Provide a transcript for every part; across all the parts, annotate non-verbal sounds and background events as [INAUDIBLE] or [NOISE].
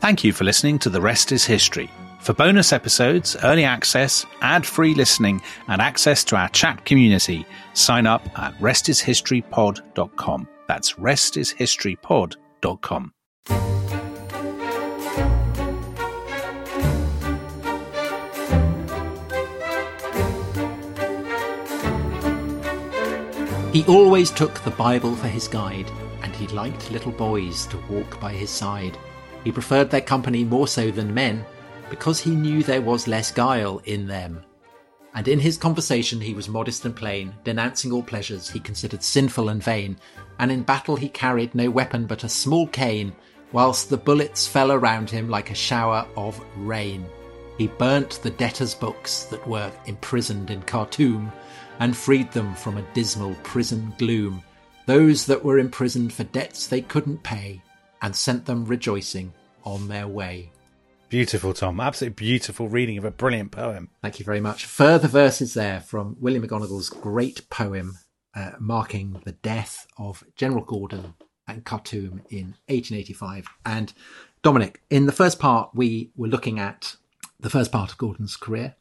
Thank you for listening to The Rest is History. For bonus episodes, early access, ad free listening, and access to our chat community, sign up at restishistorypod.com. That's restishistorypod.com. He always took the Bible for his guide, and he liked little boys to walk by his side. He preferred their company more so than men, because he knew there was less guile in them. And in his conversation he was modest and plain, denouncing all pleasures he considered sinful and vain, and in battle he carried no weapon but a small cane, whilst the bullets fell around him like a shower of rain. He burnt the debtors' books that were imprisoned in Khartoum, and freed them from a dismal prison gloom, those that were imprisoned for debts they couldn't pay, and sent them rejoicing on their way. Beautiful, Tom. Absolutely beautiful reading of a brilliant poem. Thank you very much. Further verses there from William McGonagall's great poem uh, marking the death of General Gordon and Khartoum in 1885. And Dominic, in the first part, we were looking at the first part of Gordon's career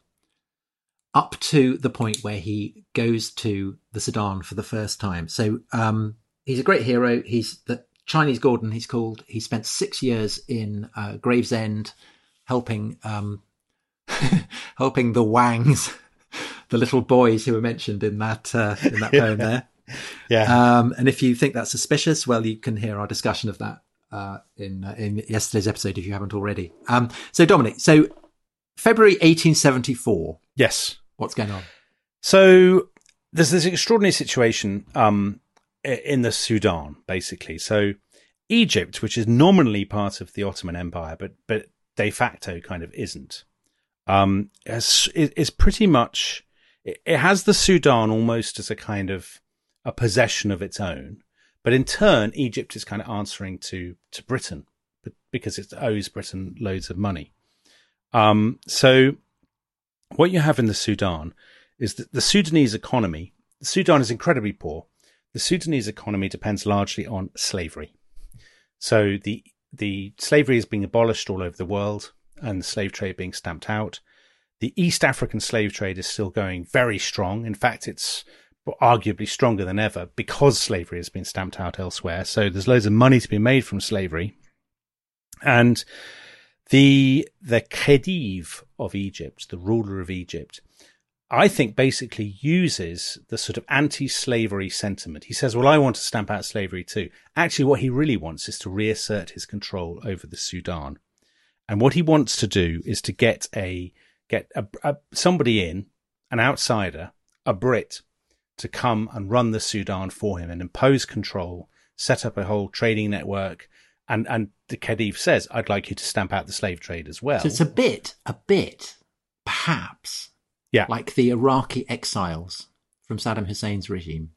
up to the point where he goes to the Sudan for the first time. So um, he's a great hero. He's the Chinese Gordon. He's called. He spent six years in uh, Gravesend, helping um, [LAUGHS] helping the Wangs, [LAUGHS] the little boys who were mentioned in that uh, in that [LAUGHS] poem there. Yeah. Um, and if you think that's suspicious, well, you can hear our discussion of that uh, in uh, in yesterday's episode if you haven't already. Um, so Dominic, so February 1874. Yes. What's going on? So there's this extraordinary situation um, in the Sudan, basically. So Egypt, which is nominally part of the Ottoman Empire, but but de facto kind of isn't, um, is, is pretty much it has the Sudan almost as a kind of a possession of its own, but in turn, Egypt is kind of answering to to Britain because it owes Britain loads of money. Um, so what you have in the Sudan is that the Sudanese economy, the Sudan is incredibly poor. The Sudanese economy depends largely on slavery. So the the slavery is being abolished all over the world and the slave trade being stamped out. The East African slave trade is still going very strong. In fact, it's arguably stronger than ever because slavery has been stamped out elsewhere. So there's loads of money to be made from slavery. And the the Khedive of Egypt, the ruler of Egypt, I think basically uses the sort of anti-slavery sentiment. He says, "Well, I want to stamp out slavery too." Actually, what he really wants is to reassert his control over the Sudan, and what he wants to do is to get a get a, a, somebody in, an outsider, a Brit, to come and run the Sudan for him and impose control, set up a whole trading network, and and the Khedive says, "I'd like you to stamp out the slave trade as well." So it's a bit, a bit, perhaps, yeah, like the Iraqi exiles from Saddam Hussein's regime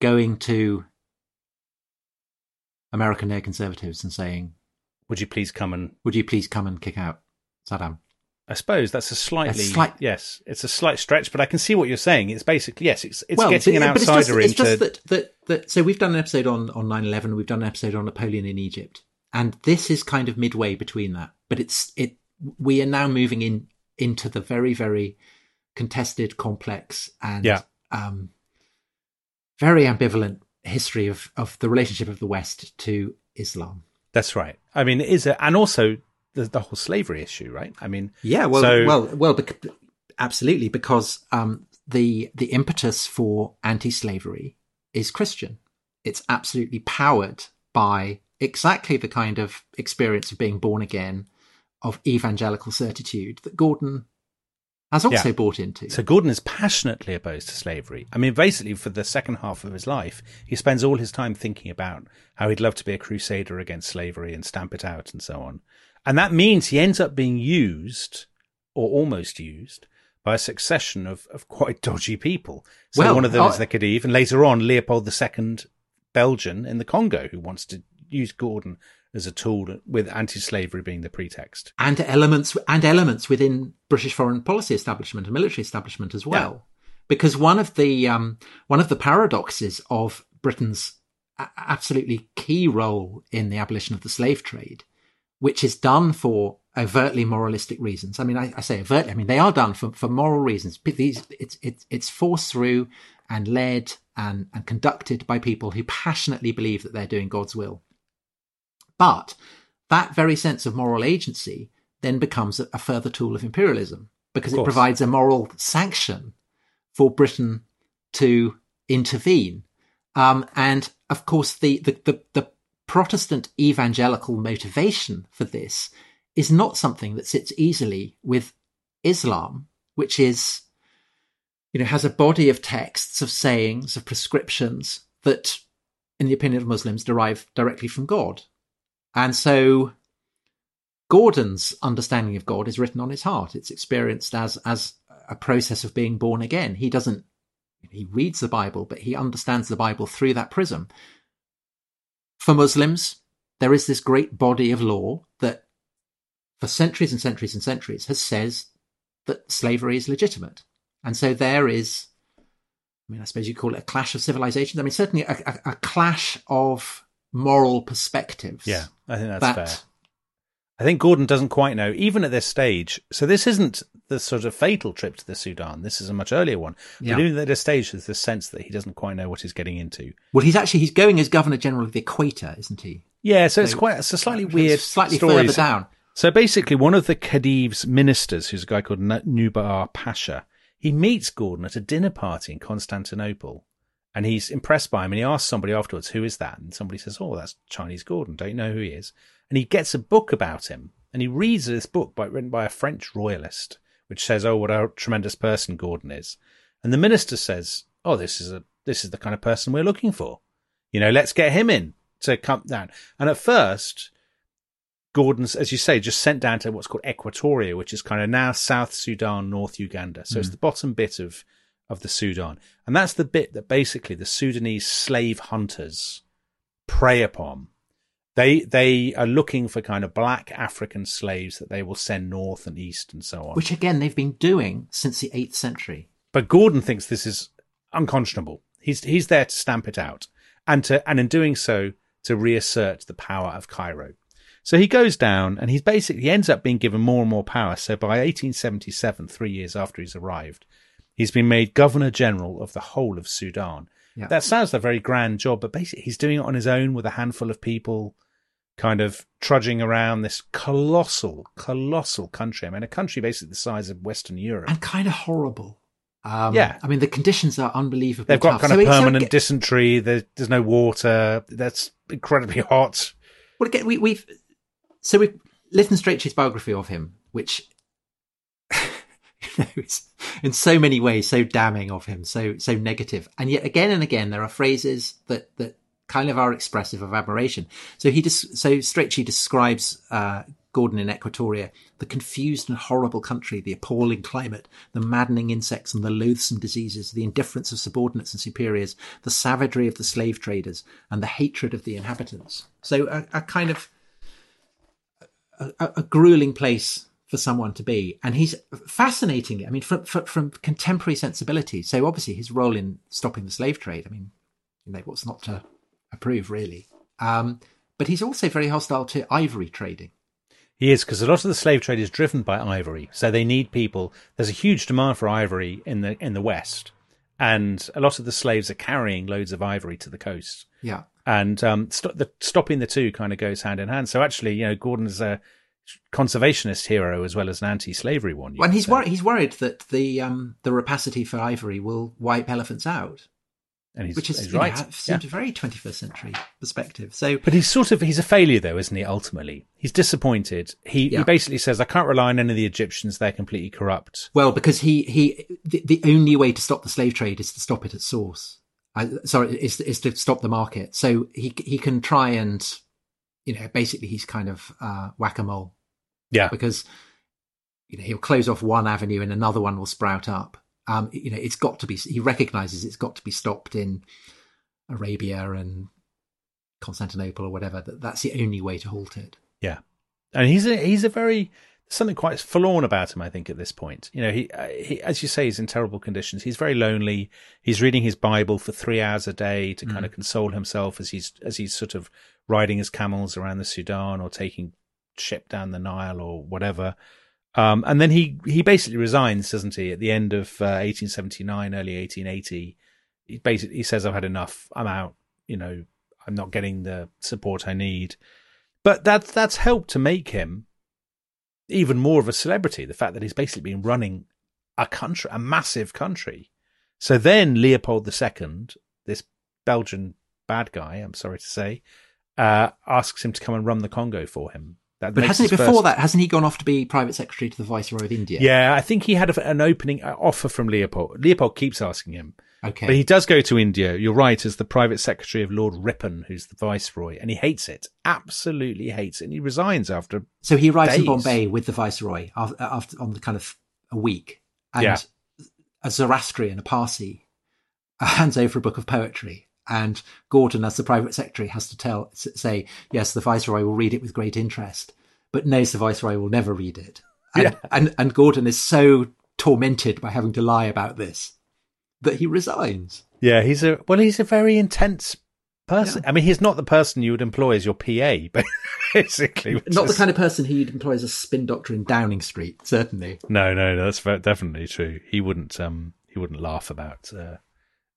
going to American neoconservatives and saying, "Would you please come and would you please come and kick out Saddam?" I suppose that's a slightly a slight, yes, it's a slight stretch, but I can see what you're saying. It's basically yes, it's it's well, getting an outsider it's just, into. It's just that, that, that, so we've done an episode on on 9/11, we've done an episode on Napoleon in Egypt, and this is kind of midway between that. But it's it we are now moving in into the very very contested, complex, and yeah. um, very ambivalent history of of the relationship of the West to Islam. That's right. I mean, is it, and also the, the whole slavery issue, right? I mean, yeah, well, so... well, well, bec- absolutely, because um, the the impetus for anti-slavery is Christian. It's absolutely powered by exactly the kind of experience of being born again, of evangelical certitude that Gordon has also yeah. bought into. So Gordon is passionately opposed to slavery. I mean, basically, for the second half of his life, he spends all his time thinking about how he'd love to be a crusader against slavery and stamp it out and so on. And that means he ends up being used, or almost used, by a succession of, of quite dodgy people. So well, one of them is the Khedive, and later on, Leopold II, Belgian in the Congo, who wants to use Gordon as a tool with anti-slavery being the pretext. And elements, and elements within British foreign policy establishment and military establishment as well. Yeah. Because one of the, um, one of the paradoxes of Britain's absolutely key role in the abolition of the slave trade which is done for overtly moralistic reasons. I mean, I, I, say overtly. I mean, they are done for, for moral reasons. These, it's, it's, it's forced through and led and, and conducted by people who passionately believe that they're doing God's will. But that very sense of moral agency then becomes a, further tool of imperialism because of it provides a moral sanction for Britain to intervene. Um, and of course, the, the, the, the Protestant evangelical motivation for this is not something that sits easily with Islam, which is, you know, has a body of texts, of sayings, of prescriptions that, in the opinion of Muslims, derive directly from God. And so Gordon's understanding of God is written on his heart. It's experienced as, as a process of being born again. He doesn't, he reads the Bible, but he understands the Bible through that prism. For Muslims, there is this great body of law that for centuries and centuries and centuries has says that slavery is legitimate. And so there is, I mean, I suppose you call it a clash of civilizations. I mean, certainly a, a, a clash of moral perspectives. Yeah, I think that's that, fair. I think Gordon doesn't quite know, even at this stage. So this isn't the sort of fatal trip to the Sudan. This is a much earlier one. Yeah. But even at this stage, there's this sense that he doesn't quite know what he's getting into. Well, he's actually he's going as Governor General of the Equator, isn't he? Yeah, so, so it's quite it's a slightly weird, slightly story. further down. So basically, one of the Khedive's ministers, who's a guy called Nubar Pasha, he meets Gordon at a dinner party in Constantinople. And he's impressed by him and he asks somebody afterwards, who is that? And somebody says, oh, that's Chinese Gordon. Don't you know who he is? And he gets a book about him and he reads this book by, written by a French royalist, which says, "Oh, what a tremendous person Gordon is." And the minister says, "Oh, this is a this is the kind of person we're looking for. You know, let's get him in to come down." And at first, Gordon's, as you say, just sent down to what's called Equatoria, which is kind of now South Sudan, North Uganda. So mm. it's the bottom bit of of the Sudan, and that's the bit that basically the Sudanese slave hunters prey upon they they are looking for kind of black African slaves that they will send north and east and so on. Which again they've been doing since the eighth century. But Gordon thinks this is unconscionable. He's he's there to stamp it out, and to and in doing so to reassert the power of Cairo. So he goes down and he's basically he ends up being given more and more power. So by 1877, three years after he's arrived, he's been made governor general of the whole of Sudan. Yeah. That sounds like a very grand job, but basically he's doing it on his own with a handful of people kind of trudging around this colossal, colossal country. I mean, a country basically the size of Western Europe. And kind of horrible. Um, yeah. I mean, the conditions are unbelievable. They've got tough. kind of so permanent dysentery. There's, there's no water. That's incredibly hot. Well, again, we, we've, so we've, Lytton his biography of him, which, [LAUGHS] know, is in so many ways so damning of him, so, so negative. And yet again and again, there are phrases that, that kind of are expressive of admiration. So he des- so Strachey describes uh, Gordon in Equatoria, the confused and horrible country, the appalling climate, the maddening insects and the loathsome diseases, the indifference of subordinates and superiors, the savagery of the slave traders, and the hatred of the inhabitants. So a, a kind of a, a, grueling place for someone to be. And he's fascinating. I mean, from, from, from contemporary sensibility. So obviously his role in stopping the slave trade. I mean, you know, what's not to approve, really. Um, but he's also very hostile to ivory trading. He is because a lot of the slave trade is driven by ivory, so they need people. There's a huge demand for ivory in the in the West, and a lot of the slaves are carrying loads of ivory to the coast. Yeah, and um, st- the, stopping the two kind of goes hand in hand. So actually, you know, Gordon's a conservationist hero as well as an anti-slavery one. And he's worried. He's worried that the um, the rapacity for ivory will wipe elephants out. And he's, which is right. Know, yeah. a very 21st century perspective. So, but he's sort of he's a failure though, isn't he? Ultimately, he's disappointed. He yeah. he basically says, "I can't rely on any of the Egyptians; they're completely corrupt." Well, because he he the, the only way to stop the slave trade is to stop it at source. I, sorry, is is to stop the market. So he he can try and you know basically he's kind of uh, whack a mole. Yeah, because you know he'll close off one avenue and another one will sprout up um, you know, it's got to be. He recognizes it's got to be stopped in Arabia and Constantinople or whatever. That that's the only way to halt it. Yeah, and he's a he's a very something quite forlorn about him. I think at this point, you know, he, uh, he as you say, he's in terrible conditions. He's very lonely. He's reading his Bible for three hours a day to mm. kind of console himself as he's as he's sort of riding his camels around the Sudan or taking ship down the Nile or whatever. Um, and then he, he basically resigns, doesn't he, at the end of uh, 1879, early 1880. He basically he says, I've had enough. I'm out. You know, I'm not getting the support I need. But that's, that's helped to make him even more of a celebrity. The fact that he's basically been running a country, a massive country. So then Leopold II, this Belgian bad guy, I'm sorry to say, uh, asks him to come and run the Congo for him. That but hasn't he before first... that? Hasn't he gone off to be private secretary to the Viceroy of India? Yeah, I think he had a, an opening uh, offer from Leopold. Leopold keeps asking him. Okay, but he does go to India. You're right, as the private secretary of Lord Ripon, who's the viceroy, and he hates it. Absolutely hates it, and he resigns after. So he arrives days. in Bombay with the viceroy after, uh, after on the kind of a week, and yeah. a Zoroastrian, a Parsi, uh, hands over a book of poetry and Gordon, as the private secretary, has to tell say, yes, the viceroy will read it with great interest, but knows the viceroy will never read it. And, yeah. and, and Gordon is so tormented by having to lie about this that he resigns. Yeah, he's a well, he's a very intense person. Yeah. I mean, he's not the person you would employ as your PA, but [LAUGHS] basically, not is... the kind of person who you'd employ as a spin doctor in Downing Street. Certainly, no, no, no that's definitely true. He wouldn't, um, he wouldn't laugh about uh,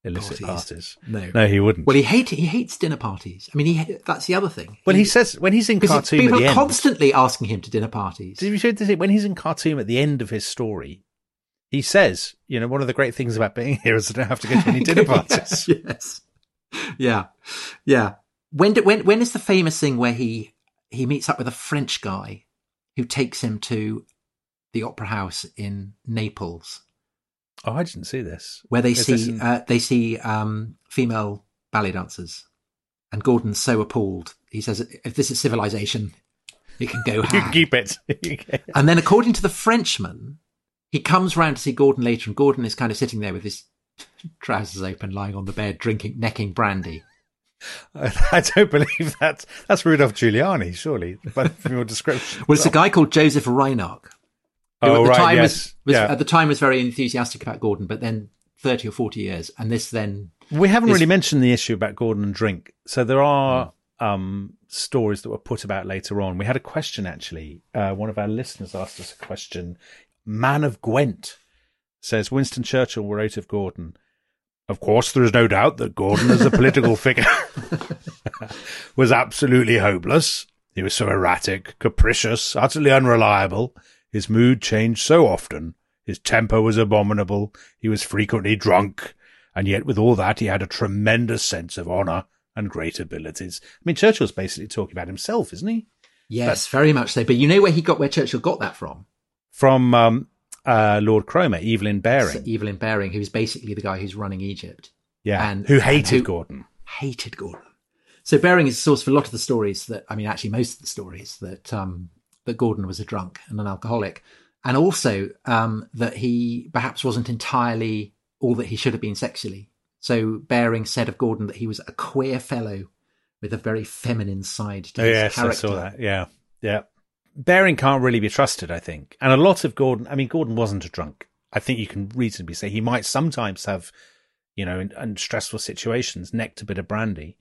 illicit parties. No, no, he wouldn't. Well, he hate he hates dinner parties. I mean, he that's the other thing. Well, he, he says when he's in Khartoum, people are constantly asking him to dinner parties. Did you this? When he's in Khartoum at the end of his story, he says, "You know, one of the great things about being here is I don't have to go to any [LAUGHS] dinner parties." [LAUGHS] yes, yeah, yeah. When do, when when is the famous thing where he he meets up with a French guy who takes him to the opera house in Naples? Oh, I didn't see this. Where they Is see in... uh, they see um, female ballet dancers, and Gordon's so appalled. He says, "If this is civilization, it can go." [LAUGHS] you keep it. and then, according to the Frenchman, he comes round to see Gordon later, and Gordon is kind of sitting there with his [LAUGHS] trousers open, lying on the bed, drinking, necking brandy. [LAUGHS] I don't believe that. That's Rudolph Giuliani, surely, but [LAUGHS] from your description. well, it's a guy called Joseph Reinach, who oh, at the right, time yes. was, was yeah. at the time was very enthusiastic about Gordon, but then thirty or forty years, and this then we haven't really mentioned the issue about Gordon and drink. So there are um, stories that were put about later on. We had a question actually. Uh, one of our listeners asked us a question. Man of Gwent says Winston Churchill wrote of Gordon. Of course, there is no doubt that Gordon, as a political [LAUGHS] figure, [LAUGHS] was absolutely hopeless. He was so erratic, capricious, utterly unreliable. His mood changed so often. His temper was abominable. He was frequently drunk. And yet, with all that, he had a tremendous sense of honour and great abilities. I mean, Churchill's basically talking about himself, isn't he? Yes, very much so. But you know where he got where Churchill got that from? From um, uh, Lord Cromer, Evelyn Baring. So Evelyn Baring, who's basically the guy who's running Egypt. Yeah, and who hated and who Gordon. Hated Gordon. So Baring is the source for a lot of the stories that, I mean, actually most of the stories that um, that Gordon was a drunk and an alcoholic, and also um, that he perhaps wasn't entirely all that he should have been sexually. So Baring said of Gordon that he was a queer fellow with a very feminine side to oh, his yes, character. I saw that. Yeah, yeah. Baring can't really be trusted, I think, and a lot of Gordon. I mean, Gordon wasn't a drunk. I think you can reasonably say he might sometimes have, you know, in, in stressful situations, necked a bit of brandy.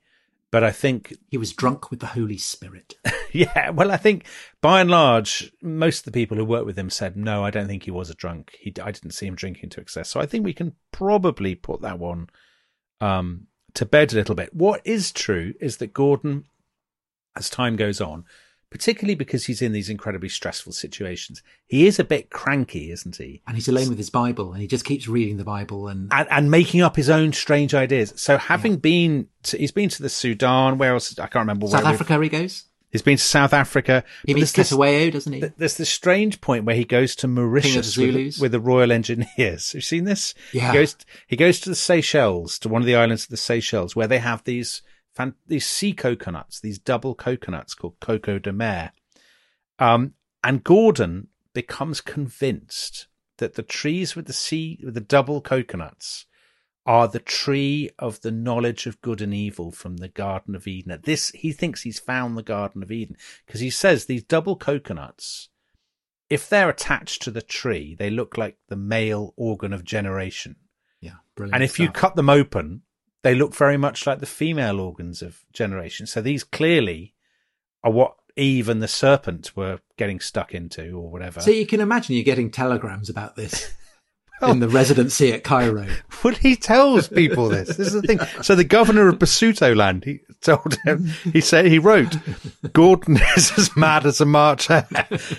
But I think he was drunk with the Holy Spirit. [LAUGHS] yeah, well, I think by and large, most of the people who worked with him said, no, I don't think he was a drunk. He, I didn't see him drinking to excess. So I think we can probably put that one um, to bed a little bit. What is true is that Gordon, as time goes on, particularly because he's in these incredibly stressful situations. He is a bit cranky, isn't he? And he's alone with his Bible and he just keeps reading the Bible and and, and making up his own strange ideas. So having yeah. been to, he's been to the Sudan, where else I can't remember South Africa he goes. He's been to South Africa. He meets Cetshwayo, doesn't he? There's this strange point where he goes to Mauritius with, with, the Royal Engineers. [LAUGHS] Have you seen this? Yeah. He goes, he goes to the Seychelles, to one of the islands of the Seychelles, where they have these fan- these sea coconuts, these double coconuts called coco de mer. Um, and Gordon becomes convinced that the trees with the sea, with the double coconuts, are the tree of the knowledge of good and evil from the Garden of Eden. This, he thinks he's found the Garden of Eden because he says these double coconuts, if they're attached to the tree, they look like the male organ of generation. Yeah, brilliant. And if stuff. you cut them open, they look very much like the female organs of generation. So these clearly are what Eve and the serpent were getting stuck into, or whatever. So you can imagine you're getting telegrams about this [LAUGHS] in the residency at Cairo. [LAUGHS] Well, he tells people this. This is the thing. So the governor of Basuto land, he told him, he said, he wrote, Gordon [LAUGHS] is as mad as a March hare.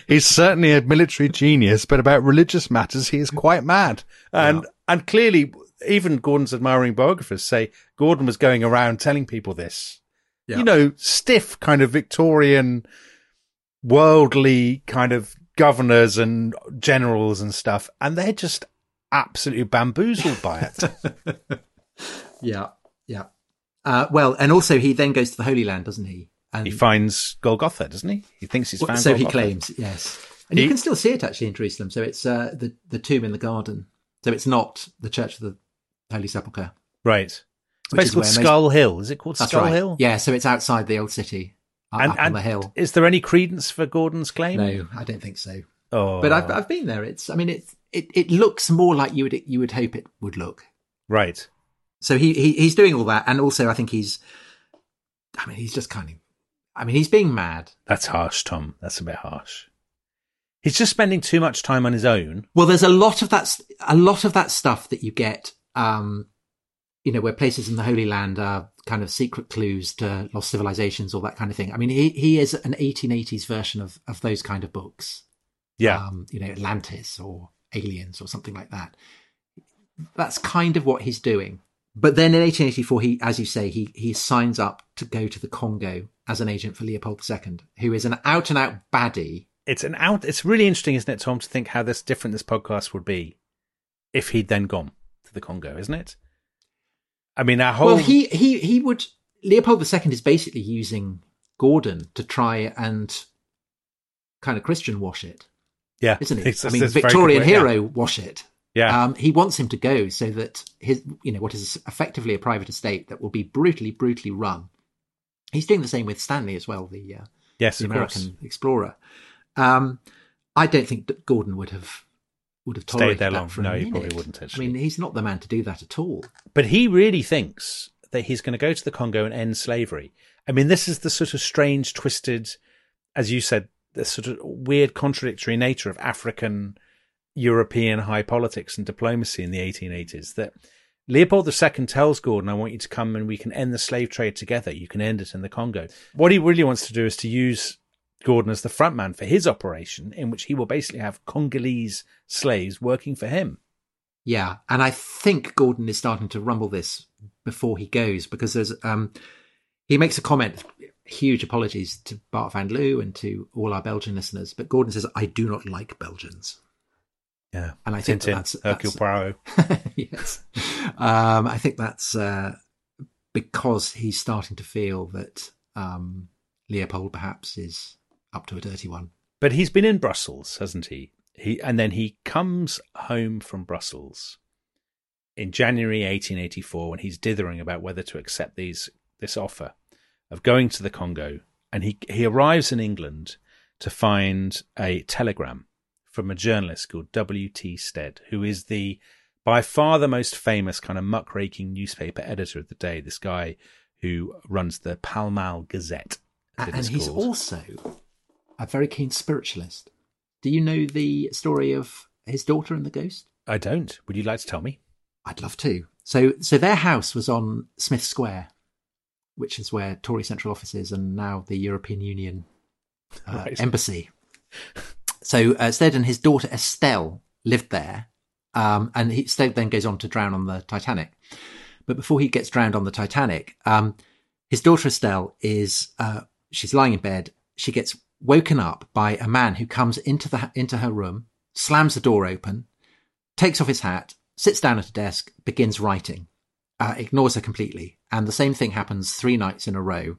He's certainly a military genius, but about religious matters, he is quite mad. And, Yeah. and clearly, even Gordon's admiring biographers say Gordon was going around telling people this. Yeah. You know, stiff kind of Victorian, worldly kind of governors and generals and stuff. And they're just absolutely bamboozled by it. [LAUGHS] Yeah, yeah. Uh, well, and also he then goes to the Holy Land, doesn't he? And He finds Golgotha, doesn't he? He thinks he's Well, found so he Golgotha. claims, yes. And He- you can still see it actually in Jerusalem. So it's uh, the the tomb in the garden. So it's not the Church of the Holy Sepulchre. Right. It's called where most- Skull Hill. Is it called That's Skull right. Hill? Yeah. So it's outside the old city, up, And, on the hill. is there any credence for Gordon's claim? No, I don't think so. Oh, But I've I've been there. It's I mean it it it looks more like you would you would hope it would look. right. So he, he he's doing all that, and also I think he's. I mean, he's just kind of. I mean, he's being mad. That's harsh, Tom. That's a bit harsh. He's just spending too much time on his own. Well, there's a lot of that, a lot of that stuff that you get, um, you know, where places in the Holy Land are kind of secret clues to lost civilizations, all that kind of thing. I mean, he, he is an 1880s version of, of those kind of books. Yeah. Um, you know, Atlantis or Aliens or something like that. That's kind of what he's doing. But then in 1884, he, as you say, he, he signs up to go to the Congo as an agent for Leopold II, who is an out and out baddie. it's an out. It's really interesting, isn't it, Tom, to think how this different this podcast would be if he'd then gone to the Congo, isn't it? I mean, our whole Well, he he he would. Leopold II is basically using Gordon to try and kind of Christian wash it, yeah, isn't he? it's- I mean, a Victorian way- yeah. hero wash it. Yeah, Um, he wants him to go so that his, you know, what is effectively a private estate that will be brutally, brutally run. He's doing the same with Stanley as well, the uh, yes, the of course. American explorer. Um, I don't think that Gordon would have would have Stayed tolerated there that long. for No, he probably wouldn't, I mean, he's not the man to do that at all. But he really thinks that he's going to go to the Congo and end slavery. I mean, this is the sort of strange, twisted, as you said, the sort of weird, contradictory nature of African European high politics and diplomacy in the 1880s. That Leopold II tells Gordon, I want you to come and we can end the slave trade together. You can end it in the Congo. What he really wants to do is to use Gordon as the front man for his operation, in which he will basically have Congolese slaves working for him. Yeah, and I think Gordon is starting to rumble this before he goes because there's um he makes a comment. Huge apologies to Bart van Loo and to all our Belgian listeners, but Gordon says I do not like Belgians, Yeah. and I think Tintin, that's, Hercule Poirot. [LAUGHS] yes. Um, I think that's uh, because he's starting to feel that um, Leopold perhaps is up to a dirty one. But he's been in Brussels, hasn't he? He and then he comes home from Brussels in January 1884 when he's dithering about whether to accept these this offer of going to the Congo, and he he arrives in England to find a telegram from a journalist called W. T. Stead, who is the by far the most famous kind of muckraking newspaper editor of the day. This guy who runs the Pall Mall Gazette, And he's called. also a very keen spiritualist. Do you know the story of his daughter and the ghost? I don't. Would you like to tell me? I'd love to. So, so their house was on Smith Square, which is where Tory Central Office is, and now the European Union uh, Right. embassy. So uh, Stead and his daughter Estelle lived there, um, and he, Stead then goes on to drown on the Titanic. But before he gets drowned on the Titanic, um, his daughter Estelle is uh, she's lying in bed. She gets woken up by a man who comes into the into her room, slams the door open, takes off his hat, sits down at a desk, begins writing, uh, ignores her completely. And the same thing happens three nights in a row.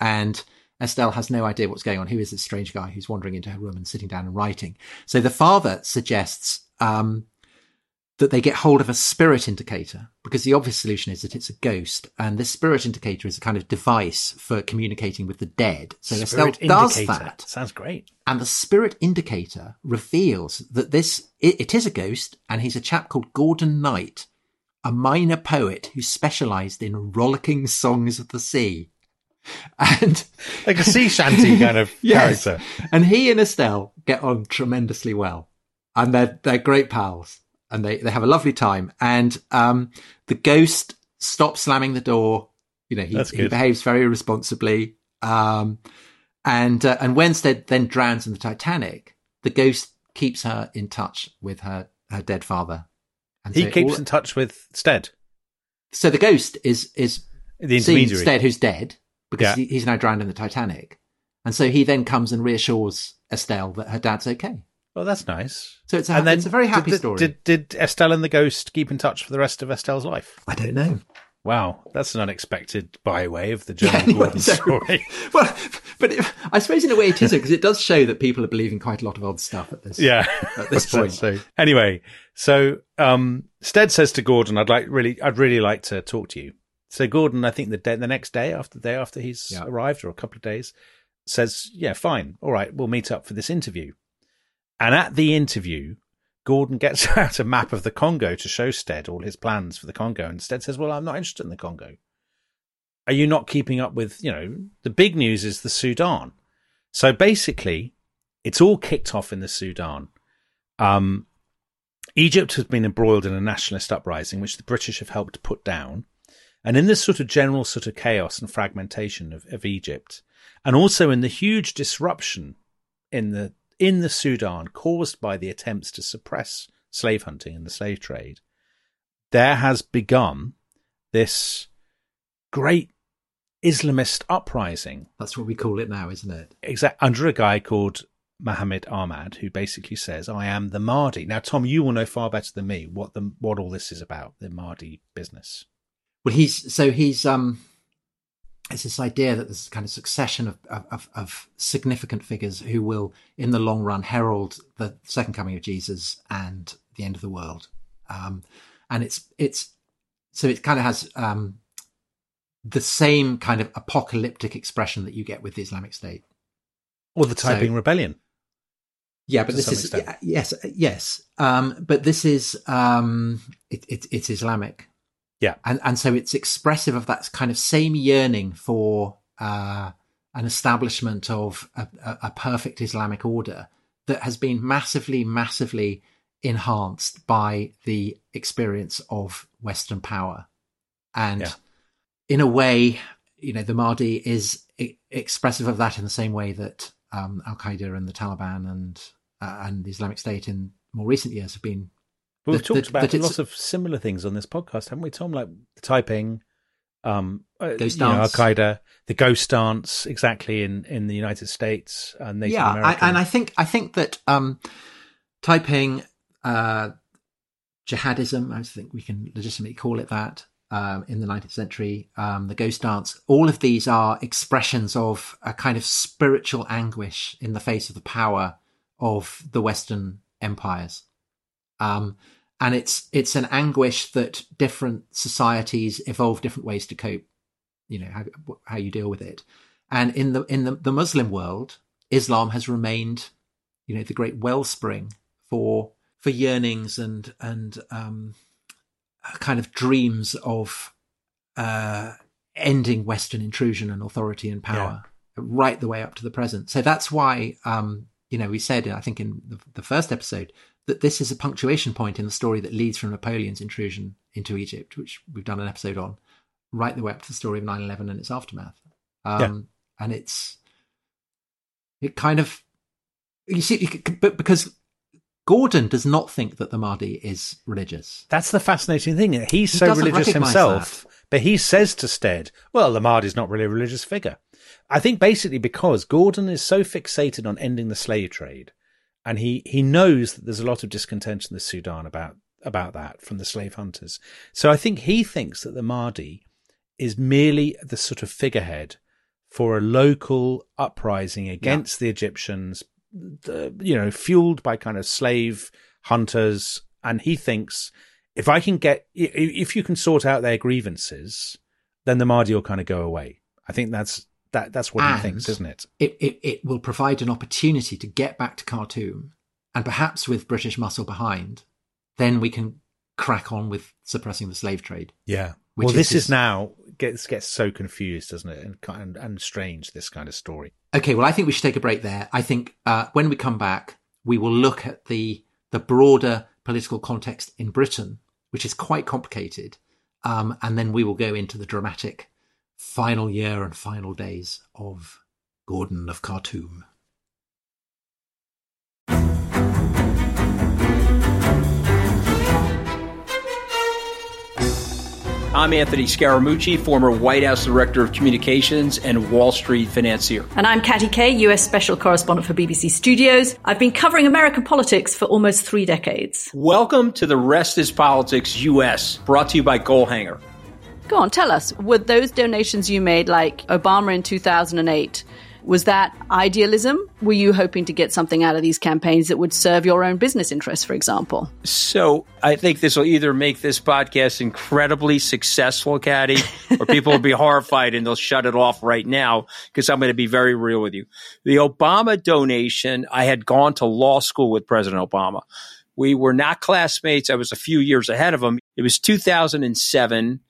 And Estelle has no idea what's going on. Who is this strange guy who's wandering into her room and sitting down and writing? So the father suggests um, that they get hold of a spirit indicator because the obvious solution is that it's a ghost. And this spirit indicator is a kind of device for communicating with the dead. So Estelle Spirit does indicator. that. Sounds great. And the spirit indicator reveals that this it, it is a ghost, and he's a chap called Gordon Knight, a minor poet who specialised in rollicking songs of the sea. [LAUGHS] And like a sea shanty kind of [LAUGHS] Yes. character. and he and Estelle get on tremendously well, and they're they're great pals, and they they have a lovely time. And um, the ghost stops slamming the door. You know, he, he behaves very responsibly. Um, and uh, and when Stead then drowns in the Titanic. The ghost keeps her in touch with her her dead father. And He so keeps all- in touch with Stead, so the ghost is is the seeing. Stead, who's dead because Yeah. he, he's now drowned in the Titanic, and so he then comes and reassures Estelle that her dad's okay. Well, that's nice. So it's a, and then it's a very happy did, story. Did, did Estelle and the ghost keep in touch for the rest of Estelle's life? I don't know. Wow, that's an unexpected byway of the [LAUGHS] Yeah, anyway, Gordon so- story. [LAUGHS] Well, but it, I suppose in a way it is because it does show that people are believing quite a lot of odd stuff at this. Yeah. At [LAUGHS] this point. So anyway, so um, Stead says to Gordon, "I'd like really, I'd really like to talk to you." So Gordon, I think the day, the next day after the day after he's Yeah. arrived, or a couple of days, says, "Yeah, fine, all right, we'll meet up for this interview." And at the interview, Gordon gets [LAUGHS] out a map of the Congo to show Stead all his plans for the Congo, and Stead says, "Well, I'm not interested in the Congo. Are you not keeping up with, you know, the big news is the Sudan?" So basically, it's all kicked off in the Sudan. Um, Egypt has been embroiled in a nationalist uprising, which the British have helped put down. And in this sort of general sort of chaos and fragmentation of, of Egypt, and also in the huge disruption in the in the Sudan caused by the attempts to suppress slave hunting and the slave trade, there has begun this great Islamist uprising That's what we call it now, isn't it? exact under a guy called Mohammed Ahmad, who basically says, "I am the Mahdi." Now, Tom, you will know far better than me what the what all this is about, the Mahdi business. Well, he's so he's um, it's this idea that there's a kind of succession of, of of significant figures who will, in the long run, herald the second coming of Jesus and the end of the world. Um, and it's it's so it kind of has um, the same kind of apocalyptic expression that you get with the Islamic State. Or the So- Taiping Rebellion. Yeah, but this is extent. yes, yes. Um, but this is um, it, it, it's Islamic. Yeah. and and so it's expressive of that kind of same yearning for uh, an establishment of a, a, perfect Islamic order that has been massively, massively enhanced by the experience of Western power, and Yeah. in a way, you know, the Mahdi is e- expressive of that in the same way that um, Al Qaeda and the Taliban and uh, and the Islamic State in more recent years have been. But we've that- talked that- about lots of similar things on this podcast, haven't we, Tom? Like the Taiping, um, uh, Ghost you know, Al. Qaeda, the ghost dance, exactly in in the United States and Native yeah, I, and I think I think that um, Taiping uh, jihadism, I think we can legitimately call it that. Um, in the 19th century, um, the ghost dance, all of these are expressions of a kind of spiritual anguish in the face of the power of the Western empires. Um, and it's it's an anguish that different societies evolve different ways to cope. You know how how you deal with it. And in the in the, the Muslim world, Islam has remained, you know, the great wellspring for for yearnings and and um, kind of dreams of uh, ending Western intrusion and authority and power, right the way up to the present. So that's why, um, you know, we said I think in the, the first episode that this is a punctuation point in the story that leads from Napoleon's intrusion into Egypt, which we've done an episode on, right the way up to the story of 9-11 and its aftermath. Um, And it's it kind of you see, you c- but because Gordon does not think that the Mahdi is religious. That's the fascinating thing. He's so religious himself, but he says to Stead, well, the Mahdi's not really a religious figure. I think basically because Gordon is so fixated on ending the slave trade, and he, he knows that there's a lot of discontent in the Sudan about, about that from the slave hunters. So I think he thinks that the Mahdi is merely the sort of figurehead for a local uprising against the Egyptians, you know, fueled by kind of slave hunters. And he thinks if I can get, if you can sort out their grievances, then the Mahdi will kind of go away. I think that's that. That's what And- he thinks, isn't it? It, it it will provide an opportunity to get back to Khartoum, and perhaps with British muscle behind, then we can crack on with suppressing the slave trade. Yeah, well, this is, is now gets gets so confused, doesn't it, and, and and strange. This kind of story. Okay, well, I think we should take a break there. I think uh, when we come back, we will look at the the broader political context in Britain, which is quite complicated, um, and then we will go into the dramatic final year and final days of Gordon of Khartoum. I'm Anthony Scaramucci, former White House Director of Communications and Wall Street financier. And I'm Katty Kay, US Special Correspondent for BBC Studios. I've been covering American politics for almost three decades. Welcome to The Rest is Politics US, brought to you by Goalhanger. Go on, tell us, were those donations you made, like Obama in 2008, was that idealism? Were you hoping to get something out of these campaigns that would serve your own business interests, for example? So I think this will either make this podcast incredibly successful, Katty, or people will be [LAUGHS] horrified and they'll shut it off right now because I'm going to be very real with you. The Obama donation, I had gone to law school with President Obama. We were not classmates. I was a few years ahead of him. It was 2007.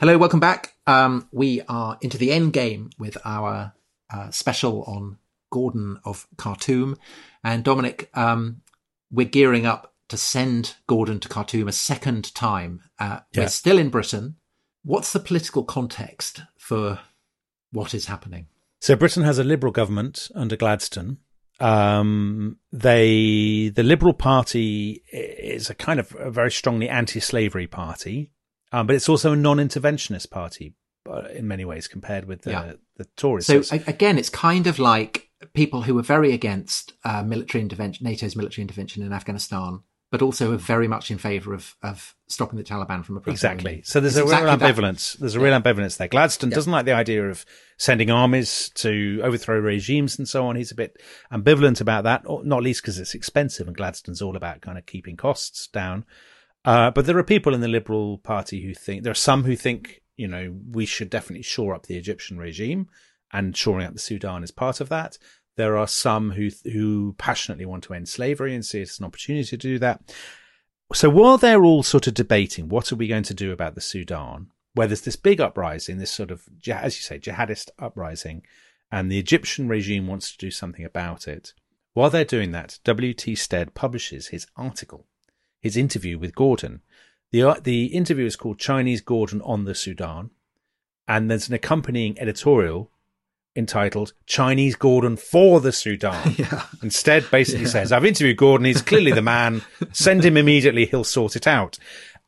Hello, welcome back. Um, we are into the end game with our uh, special on Gordon of Khartoum. And Dominic, um, we're gearing up to send Gordon to Khartoum a second time. Uh, yeah. We're still in Britain. What's the political context for what is happening? So Britain has a Liberal government under Gladstone. Um, they, the Liberal Party is a kind of a very strongly anti-slavery party. Um, but it's also a non-interventionist party uh, in many ways compared with the, yeah. the Tories. So, again, it's kind of like people who are very against uh, military intervention, NATO's military intervention in Afghanistan, but also are very much in favour of of stopping the Taliban from oppressing. Exactly. So there's it's a exactly real ambivalence. That. There's a real yeah. ambivalence there. Gladstone yeah. doesn't like the idea of sending armies to overthrow regimes and so on. He's a bit ambivalent about that, not least because it's expensive, and Gladstone's all about kind of keeping costs down. Uh, but there are people in the Liberal Party who think there are some who think you know we should definitely shore up the Egyptian regime, and shoring up the Sudan is part of that. There are some who who passionately want to end slavery and see it as an opportunity to do that. So while they're all sort of debating what are we going to do about the Sudan, where there's this big uprising, this sort of as you say jihadist uprising, and the Egyptian regime wants to do something about it. While they're doing that, W.T. Stead publishes his article his interview with Gordon. The, uh, the interview is called Chinese Gordon on the Sudan, and there's an accompanying editorial entitled Chinese Gordon for the Sudan. [LAUGHS] Yeah. Instead, basically yeah. says, I've interviewed Gordon. He's clearly the man. Send him immediately. He'll sort it out.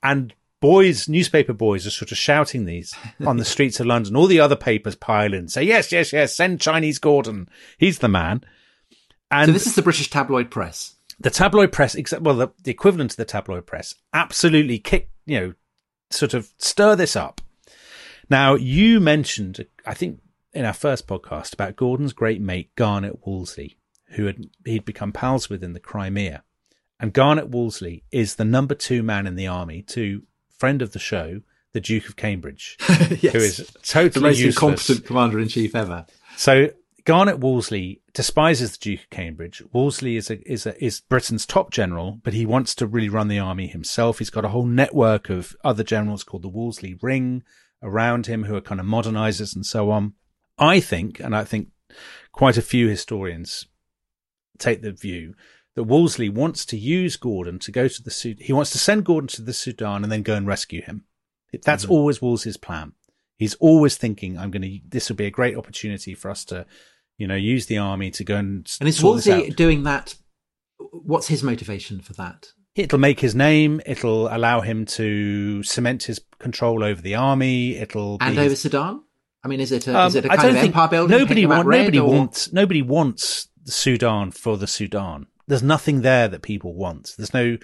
And boys, newspaper boys are sort of shouting these on the streets of London. All the other papers pile in, say, yes, yes, yes, send Chinese Gordon. He's the man. And so this is the British tabloid press the tabloid press, except well, the, the equivalent of the tabloid press, absolutely kick, you know, sort of stir this up. Now, you mentioned, I think, in our first podcast about Gordon's great mate Garnet Wolseley, who had he'd become pals with in the Crimea, and Garnet Wolseley is the number two man in the army to friend of the show, the Duke of Cambridge, [LAUGHS] yes. who is totally the most incompetent commander in chief ever. So Garnet Wolseley despises the Duke of Cambridge. Wolseley is a, is a, is Britain's top general, but he wants to really run the army himself. He's got a whole network of other generals called the Wolseley Ring around him who are kind of modernizers and so on. I think, and I think quite a few historians take the view that Wolseley wants to use Gordon to go to the Sudan. He wants to send Gordon to the Sudan and then go and rescue him. That's mm-hmm. always Wolseley's plan. He's always thinking, "I'm going to. This will be a great opportunity for us to, you know, use the army to go and." And is Wolseley doing that? What's his motivation for that? It'll make his name. It'll allow him to cement his control over the army. It'll and over his... Sudan. I mean, is it a, um, is it a kind of empire building? Nobody, want, nobody or... wants nobody wants the Sudan for the Sudan. There's nothing there that people want. There's no.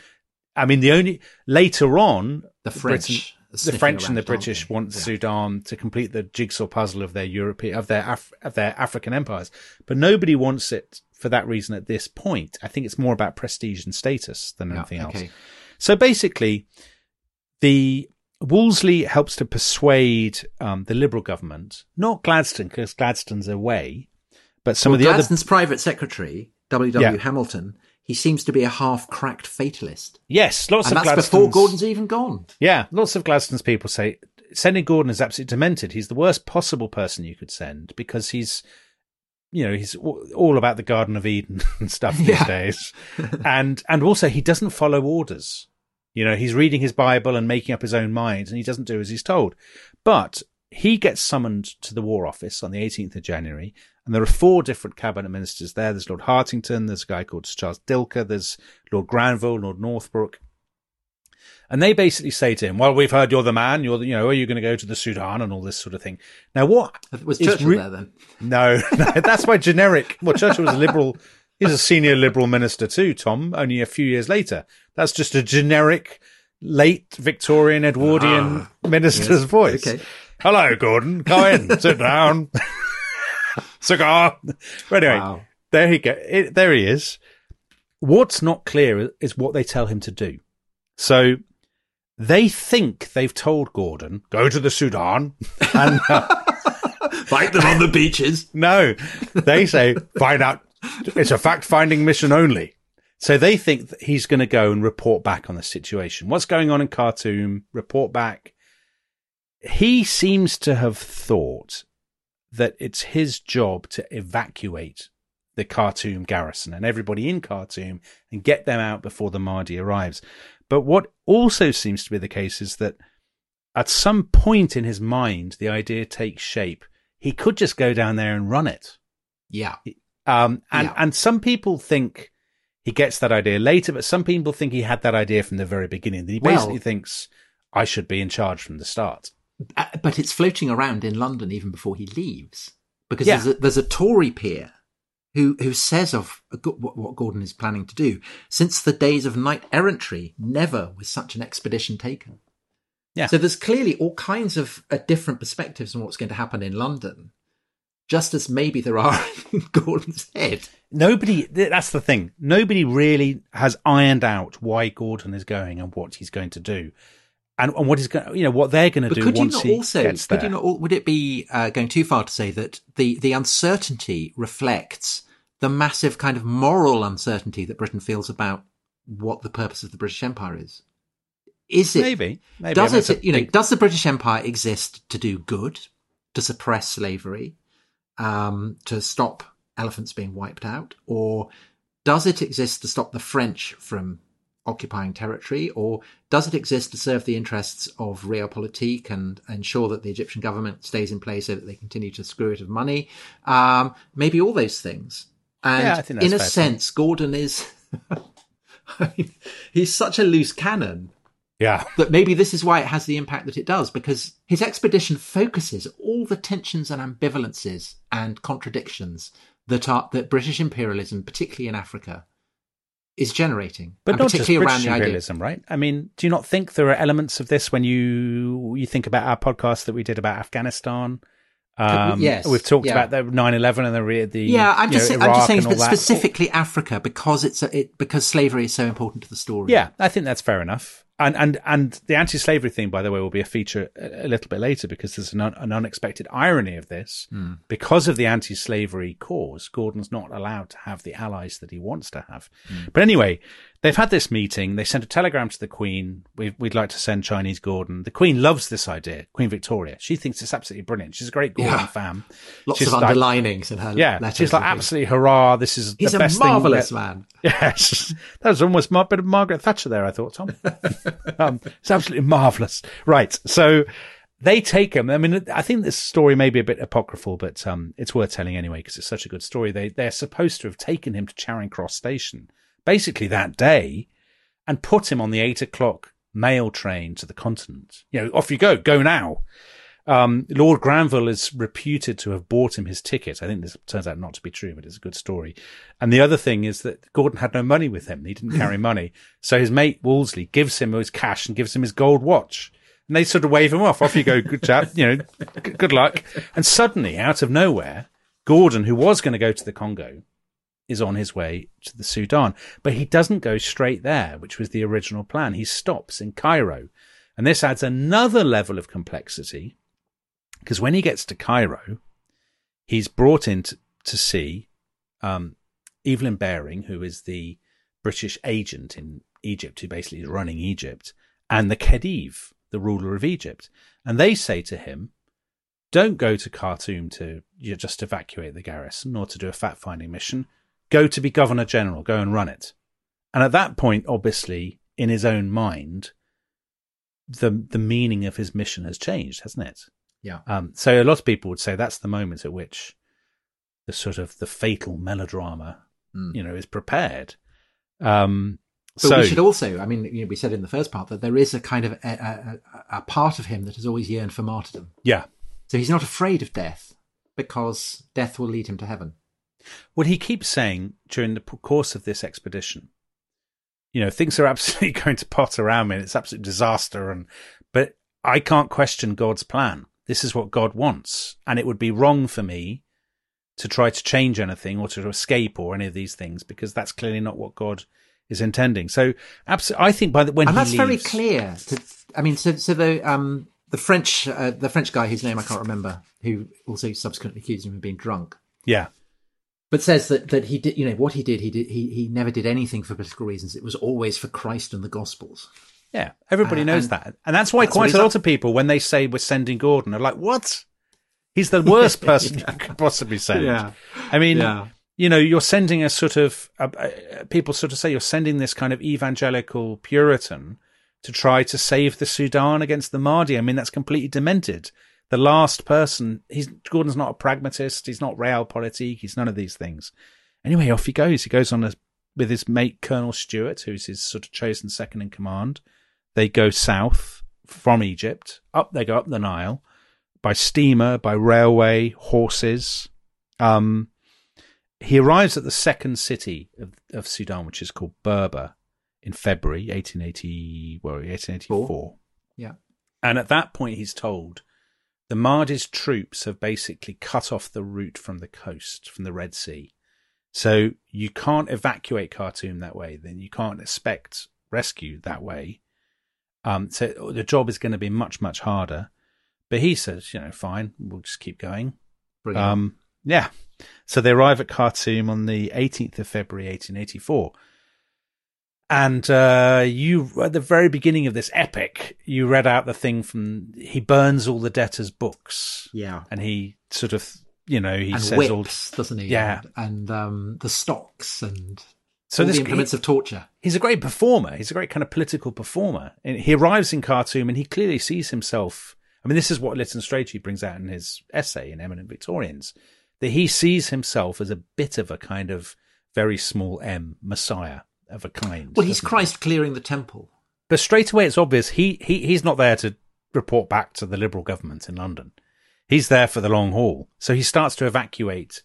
I mean, the only later on the French. Britain, the French and the British want yeah. Sudan to complete the jigsaw puzzle of their European of their Af- of their African empires, but nobody wants it for that reason at this point. I think it's more about prestige and status than yeah, anything okay. else. So basically, the Wolseley helps to persuade um, the Liberal government, not Gladstone, because Gladstone's away, but some well, of the Gladstone's other private secretary, W. W. Yeah. Hamilton, he seems to be a half cracked fatalist. Yes, lots and of that's before Gordon's even gone. Yeah, lots of Gladstone's people say sending Gordon is absolutely demented. He's the worst possible person you could send because he's, you know, he's all about the Garden of Eden [LAUGHS] and stuff these yeah. days, and and also he doesn't follow orders. You know, he's reading his Bible and making up his own mind, and he doesn't do as he's told. But he gets summoned to the War Office on the 18th of January, and there are four different cabinet ministers there. There's Lord Hartington, there's a guy called Charles Dilke, there's Lord Granville, Lord Northbrook. And they basically say to him, well, we've heard you're the man. You're, the, you know, are you going to go to the Sudan and all this sort of thing? Now, what was Churchill re- there then? No, [LAUGHS] no, that's my generic. Well, Churchill was a liberal. He's a senior liberal minister too, Tom, only a few years later. That's just a generic late Victorian Edwardian ah, minister's yes. voice. Okay. Hello, Gordon. Come in. Sit down. [LAUGHS] Cigar. But anyway, wow. there he go. It, there he is. What's not clear is what they tell him to do. So they think they've told Gordon, go to the Sudan [LAUGHS] and uh, fight them on the beaches. No, they say, find out. It's a fact finding mission only. So they think that he's going to go and report back on the situation. What's going on in Khartoum? Report back. He seems to have thought that it's his job to evacuate the Khartoum garrison and everybody in Khartoum and get them out before the Mahdi arrives. But what also seems to be the case is that at some point in his mind, the idea takes shape. He could just go down there and run it. Yeah. Um, and, yeah. and some people think he gets that idea later, but some people think he had that idea from the very beginning. That he basically well, thinks I should be in charge from the start. Uh, but it's floating around in London even before he leaves because yeah. there's, a, there's a Tory peer who who says of what Gordon is planning to do. Since the days of knight errantry, never was such an expedition taken. Yeah. So there's clearly all kinds of uh, different perspectives on what's going to happen in London, just as maybe there are [LAUGHS] in Gordon's head. Nobody, that's the thing. Nobody really has ironed out why Gordon is going and what he's going to do and, and what is going, you know, what they're going to do could once you not also, gets there. Could you not, would it be uh, going too far to say that the the uncertainty reflects the massive kind of moral uncertainty that Britain feels about what the purpose of the British Empire is? Is it maybe? maybe does it? You know, does the British Empire exist to do good, to suppress slavery, um, to stop elephants being wiped out, or does it exist to stop the French from occupying territory, or does it exist to serve the interests of realpolitik and ensure that the Egyptian government stays in place so that they continue to screw it of money? Um, maybe all those things. And yeah, in a sense, Gordon is. [LAUGHS] I mean, he's such a loose cannon. Yeah. That maybe this is why it has the impact that it does, because his expedition focuses all the tensions and ambivalences and contradictions that are that British imperialism, particularly in Africa, is generating, but not just British imperialism, right? I mean, do you not think there are elements of this when you you think about our podcast that we did about Afghanistan? Um, yes, we've talked yeah. about the 9/11 and the the yeah. I'm just know, I'm just saying that specifically Africa because it's a, it because slavery is so important to the story. Yeah, I think that's fair enough. And and and the anti-slavery thing, by the way, will be a feature a, a little bit later because there's an, un, an unexpected irony of this. Mm. Because of the anti-slavery cause, Gordon's not allowed to have the allies that he wants to have. Mm. But anyway, they've had this meeting. They sent a telegram to the Queen. we would like to send Chinese Gordon. The Queen loves this idea. Queen Victoria. She thinks it's absolutely brilliant. She's a great Gordon Yeah. fan. Lots She's of like- underlinings in her Yeah, letters. she's like absolutely hurrah! This is He's the a marvelous thing. man. [LAUGHS] Yes, that was almost a bit of Margaret Thatcher there. I thought, Tom. [LAUGHS] um, it's absolutely marvelous. Right, so they take him. I mean, I think this story may be a bit apocryphal, but um, it's worth telling anyway because it's such a good story. They they're supposed to have taken him to Charing Cross Station basically that day and put him on the eight o'clock mail train to the continent. You know, off you go, go now. Um, Lord Granville is reputed to have bought him his ticket. I think this turns out not to be true, but it's a good story. And the other thing is that Gordon had no money with him. He didn't [LAUGHS] carry money. So his mate Wolseley gives him his cash and gives him his gold watch. And they sort of wave him off. Off you go. Good chap. You know, good luck. And suddenly, out of nowhere, Gordon, who was going to go to the Congo, is on his way to the Sudan. But he doesn't go straight there, which was the original plan. He stops in Cairo. And this adds another level of complexity because when he gets to Cairo, he's brought in to, to see um, Evelyn Baring, who is the British agent in Egypt, who basically is running Egypt, and the Khedive, the ruler of Egypt. And they say to him, don't go to Khartoum to you know, just evacuate the garrison or to do a fact finding mission. Go to be governor general, go and run it. And at that point, obviously, in his own mind, the the meaning of his mission has changed, hasn't it? Yeah. Um, so a lot of people would say that's the moment at which the sort of the fatal melodrama, Mm. you know, is prepared. Um, But so we should also, I mean, you know, we said in the first part that there is a kind of a, a, a- a part of him that has always yearned for martyrdom. yeah, So he's not afraid of death because death will lead him to heaven. Well, he keeps saying during the course of this expedition, you know, things are [LAUGHS] absolutely going to pot around me and it's absolute disaster. And, but I can't question God's plan. This is what God wants. And it would be wrong for me to try to change anything or to escape or any of these things because that's clearly not what God is intending. So, absolutely, I think by the when and that's very clear. To, I mean, so so the um the French uh, the French guy whose name I can't remember, who also subsequently accused him of being drunk, Yeah. But says that that he did, you know, what he did, he did, he he never did anything for political reasons. It was always for Christ and the Gospels. Yeah, everybody Uh, knows and that, and that's why that's quite a lot up- of people, when they say we're sending Gordon, are like, "What? He's the worst [LAUGHS] person you could possibly send." Yeah. I mean, Yeah. you know, you're sending a sort of uh, uh, people sort of say you're sending this kind of evangelical Puritan to try to save the Sudan against the Mahdi. I mean, that's completely demented. The last person, he's Gordon's not a pragmatist. He's not realpolitik. He's none of these things. Anyway, off he goes. He goes on a, with his mate Colonel Stewart, who's his sort of chosen second in command. They go south from Egypt. Up they go up the Nile by steamer, by railway, horses. Um, he arrives at the second city of, of Sudan, which is called Berber, in February 1880, well, 1884. Yeah. And at that point, he's told the Mahdi's troops have basically cut off the route from the coast, from the Red Sea. So you can't evacuate Khartoum that way. Then you can't expect rescue that way. Um, so the job is going to be much, much harder. But he says, you know, fine, we'll just keep going. Brilliant. Um, yeah. So they arrive at Khartoum on the 18th of February, 1884. And uh, you, at the very beginning of this epic, you read out the thing from he burns all the debtors' books, yeah. and he sort of, you know, he and says all. doesn't he? Yeah. And, and um, the stocks and So all this the implements of torture. he's a great performer. He's a great kind of political performer. And he arrives in Khartoum and he clearly sees himself. I mean, this is what Lytton Strachey brings out in his essay in Eminent Victorians that he sees himself as a bit of a kind of very small m messiah of a kind. Well, he's doesn't he? Christ clearing the temple. But straight away, it's obvious he, he he's not there to report back to the Liberal government in London. He's there for the long haul. So he starts to evacuate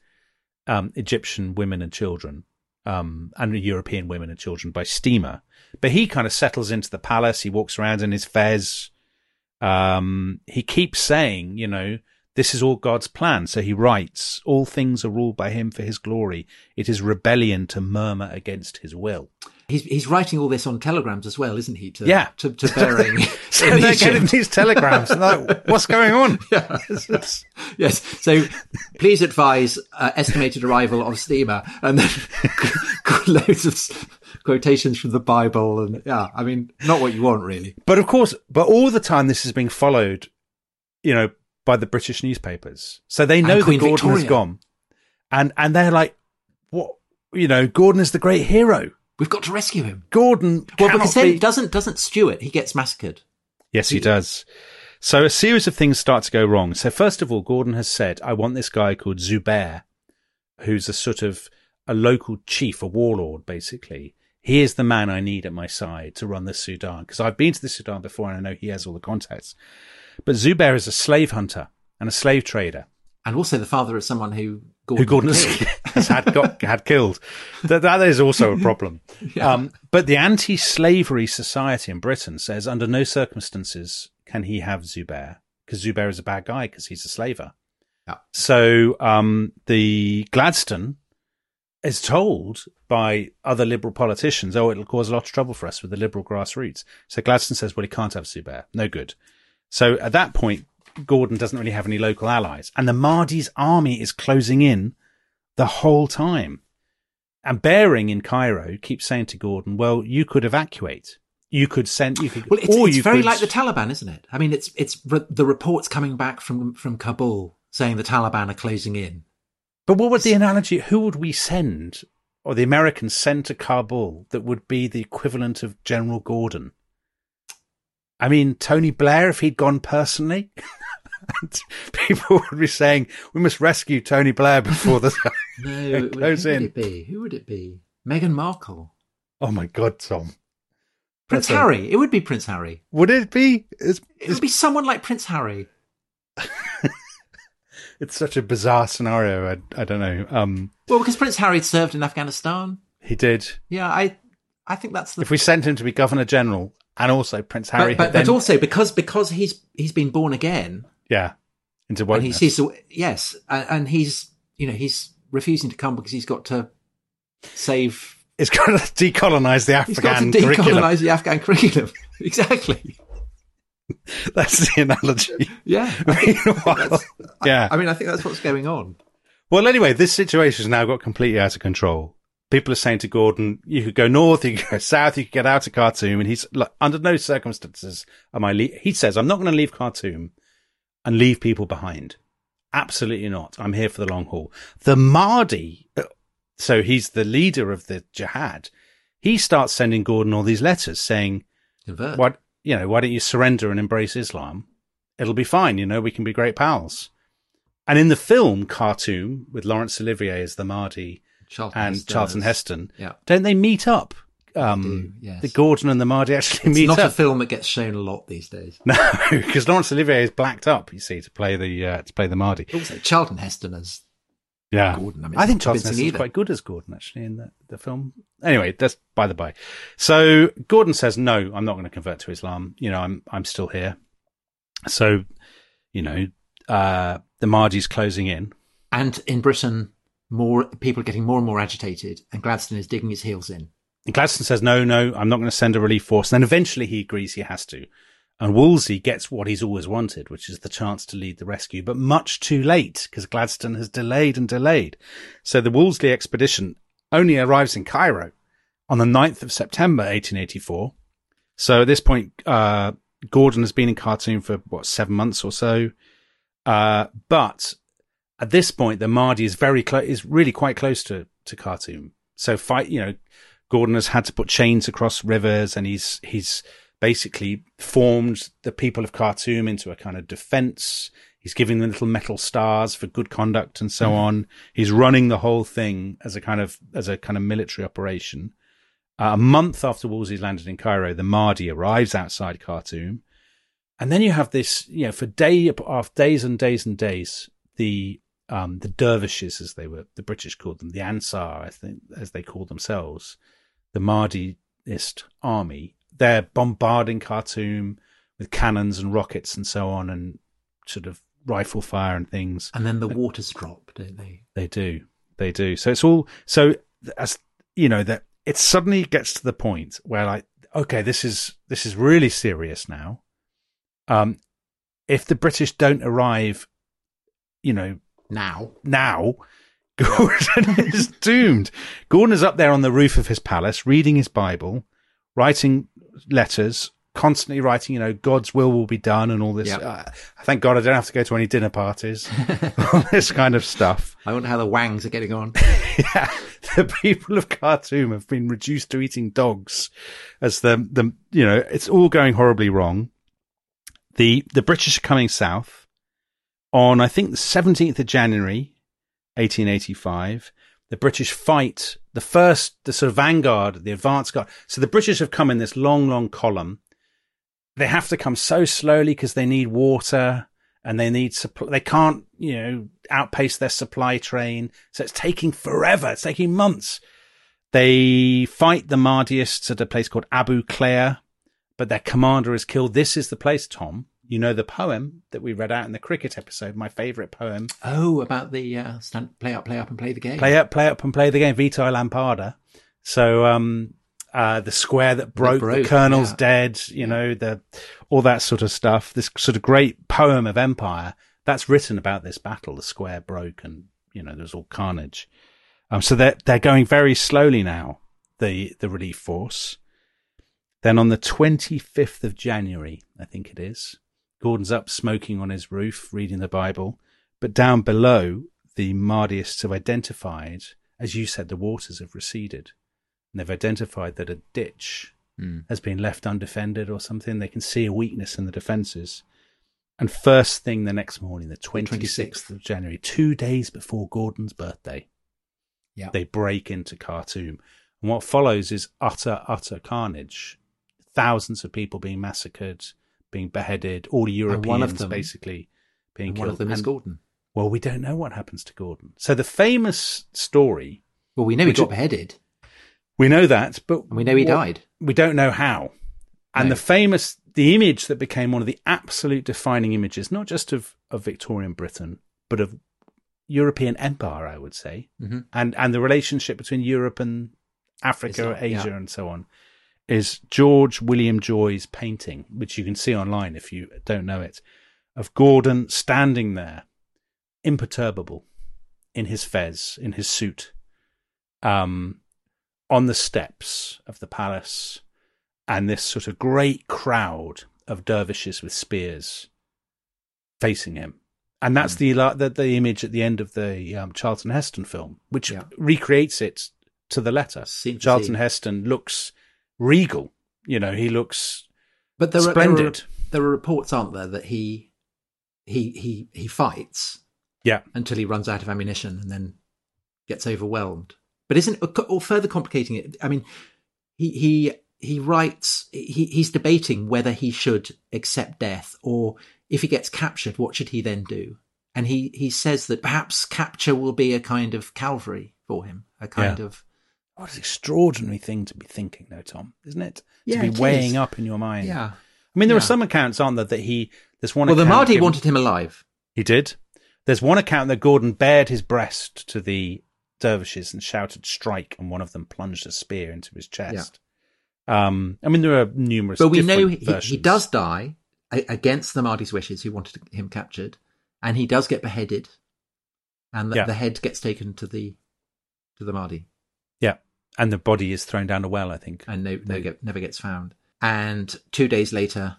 um, Egyptian women and children um, and European women and children by steamer. But he kind of settles into the palace. He walks around in his fez. Um, he keeps saying, you know, this is all God's plan. So he writes, all things are ruled by him for his glory. It is rebellion to murmur against his will. He's he's writing all this on telegrams as well, isn't he? To, Yeah. to, to Baring. [LAUGHS] So they're [LAUGHS] getting these telegrams. and like, what's going on? [LAUGHS] It's just- Yes. So please advise uh, estimated arrival of steamer and then loads of quotations from the Bible. And yeah, I mean, not what you want really. But of course, but all the time this is being followed, you know, by the British newspapers. So they know that Gordon has gone. And and they're like, what you know, Gordon is the great hero. We've got to rescue him. Gordon Well, because then be- doesn't, doesn't Stewart, he gets massacred. Yes, he does. So a series of things start to go wrong. So first of all, Gordon has said, I want this guy called Zubair, who's a sort of a local chief, a warlord, basically. He is the man I need at my side to run the Sudan. Because I've been to the Sudan before and I know he has all the contacts. But Zubair is a slave hunter and a slave trader And also the father of someone who Gordon, who Gordon [LAUGHS] has, had got had killed. That that is also a problem. [LAUGHS] Um, but the anti-slavery society in Britain says under no circumstances can he have Zubair because Zubair is a bad guy because he's a slaver. Yeah. So um, the Gladstone is told by other liberal politicians, "Oh, it'll cause a lot of trouble for us with the liberal grassroots." So Gladstone says, "Well, he can't have Zubair. No good." So at that point, Gordon doesn't really have any local allies, and the Mahdi's army is closing in the whole time. And Baring in Cairo keeps saying to Gordon, "Well, you could evacuate. You could send. You could. Well, it's, or it's you very could- like the Taliban, isn't it? I mean, it's it's re- the reports coming back from from Kabul saying the Taliban are closing in. But what would the analogy? Who would we send, or the Americans send to Kabul that would be the equivalent of General Gordon? I mean, Tony Blair, if he'd gone personally, [LAUGHS] people would be saying, "We must rescue Tony Blair before the." [LAUGHS] [LAUGHS] No, it would, who Close would it be? Who would it be? Meghan Markle, oh my God, Tom! Prince That's a- Harry. It would be Prince Harry. Would it be? It's, It would be someone like Prince Harry. it's such a bizarre scenario. I, I don't know. Um, Well, because Prince Harry served in Afghanistan. he did. Yeah, I I think that's the If we sent him to be Governor General and also Prince Harry, but, but, then, but also because because he's he's been born again yeah, into and wokeness. he's, he's yes and, and he's you know he's refusing to come because he's got to save It's got to decolonize the he's got to Afghan curriculum. decolonize the Afghan curriculum [LAUGHS] exactly [LAUGHS] That's the analogy. yeah [LAUGHS] yeah. I mean I think that's what's going on Well, anyway, this situation has now got completely out of control. People are saying to Gordon, you could go north, you could go south, you could get out of Khartoum. And he's like, under no circumstances am I, le-. he says, I'm not going to leave Khartoum and leave people behind. Absolutely not. I'm here for the long haul. The Mahdi, uh, so he's the leader of the jihad. He starts sending Gordon all these letters saying, convert what, you know, why don't you surrender and embrace Islam? It'll be fine. You know, we can be great pals. And in the film Khartoum with Laurence Olivier as the Mahdi, Charlton and Heston Charlton is- Heston, yeah don't they meet up? Um, do, yes. The Gordon and the Mahdi actually meet it's meet not a film that gets shown a lot these days [LAUGHS] no, because Laurence Olivier is blacked up. You see, to play the uh, to play the Mahdi. also Charlton Heston as Yeah, Gordon, I mean, I think Charlton Heston's either. quite good as Gordon actually in the, the film. Anyway, that's by the by. So Gordon says, "No, I'm not going to convert to Islam. You know, I'm I'm still here." So, you know, uh, the Mahdi's closing in. and in Britain more people are getting more and more agitated and Gladstone is digging his heels in And Gladstone says, no, no, I'm not going to send a relief force. And then eventually he agrees he has to. And Wolseley gets what he's always wanted, which is the chance to lead the rescue, but much too late because Gladstone has delayed and delayed. So the Wolseley expedition only arrives in Cairo on the 9th of September, 1884. So at this point, uh, Gordon has been in Khartoum for what, seven months or so. Uh, but at this point, the Mahdi is very close, is really quite close to, to Khartoum. So fight, you know, Gordon has had to put chains across rivers and he's, he's basically formed the people of Khartoum into a kind of defense. He's giving them little metal stars for good conduct and so on. He's running the whole thing as a kind of, as a kind of military operation. Uh, a month after Wolseley's landed in Cairo, the Mahdi arrives outside Khartoum. And then you have this, you know, for day after days and days and days, the um, the dervishes, as they were, the British called them, the Ansar, I think, as they call themselves, the Mahdist army, they're bombarding Khartoum with cannons and rockets and so on, and sort of rifle fire and things. and then the waters drop don't they They do, they do. So it's all so as you know that it suddenly gets to the point where like, okay, this is this is really serious now. Um, if the British don't arrive, you know, Now, now, [LAUGHS] Gordon is doomed. Gordon is up there on the roof of his palace, reading his Bible, writing letters, constantly writing, you know, God's will will be done and all this. Yep. Uh, thank God I don't have to go to any dinner parties, [LAUGHS] all this kind of stuff. I wonder how the Wangs are getting on. [LAUGHS] yeah, the people of Khartoum have been reduced to eating dogs as the, the, you know, it's all going horribly wrong. The, the British are coming south on, I think, the 17th of January, 1885. The British fight the first, the sort of vanguard, the advance guard. So the British have come in this long, long column. They have to come so slowly because they need water and they need supply. They can't, you know, outpace their supply train. So it's taking forever. It's taking months. They fight the Mahdists at a place called Abu Klea, but their commander is killed. This is the place, Tom. You know the poem that we read out in the cricket episode, my favourite poem. Oh, about the uh, stand, play up, play up, and play the game. Play up, play up, and play the game. Vitae Lampada. So, um, uh, the square that broke, the broke, colonel's yeah. dead, you know, the, all that sort of stuff. This sort of great poem of empire that's written about this battle. The square broke and, you know, there's all carnage. Um, so they're, they're going very slowly now, the, the relief force. Then on the 25th of January, I think it is, Gordon's up smoking on his roof, reading the Bible. But down below, the Mahdists have identified, as you said, the waters have receded. And they've identified that a ditch Hmm. has been left undefended or something. They can see a weakness in the defences. And first thing the next morning, the 26th of January, two days before Gordon's birthday, Yeah. they break into Khartoum. And what follows is utter, utter carnage. Thousands of people being massacred, being beheaded, all Europeans one of them- basically being And killed. one of them is Gordon. Well, we don't know what happens to Gordon. So the famous story, Well, we know he got beheaded, we know that, but and we know he what- died. We don't know how. And No. the famous, the image that became one of the absolute defining images, not just of, of Victorian Britain, but of European empire, I would say, Mhm. and and the relationship between Europe and Africa, Islam, Asia, yeah. and so on, is George William Joy's painting, which you can see online if you don't know it, of Gordon standing there, imperturbable, in his fez, in his suit, um, on the steps of the palace, and this sort of great crowd of dervishes with spears facing him. And that's the, the the image at the end of the um, Charlton Heston film, which Yeah. recreates it to the letter. Charlton. Heston looks regal. You know, he looks But there are, there splendid. are there are reports, aren't there, that he he he he fights yeah, until he runs out of ammunition and then gets overwhelmed. But isn't or further complicating it? I mean, he he he writes he he's debating whether he should accept death or if he gets captured, what should he then do? And he he says that perhaps capture will be a kind of Calvary for him, a kind Yeah. of what an extraordinary thing to be thinking, though, Tom, isn't it? Yeah, to be weighing is. up in your mind. yeah. I mean, there are some accounts, aren't there, that he there's one. Well, the Mahdi wanted him alive. He did. There's one account that Gordon bared his breast to the dervishes and shouted "strike," and one of them plunged a spear into his chest. Um, I mean, there are numerous, But we know he, he does die against the Mahdi's wishes, who wanted him captured, and he does get beheaded, and the, Yeah. the head gets taken to the to the Mahdi, Yeah, and the body is thrown down a well. I think. and no, no get, never gets found. And two days later,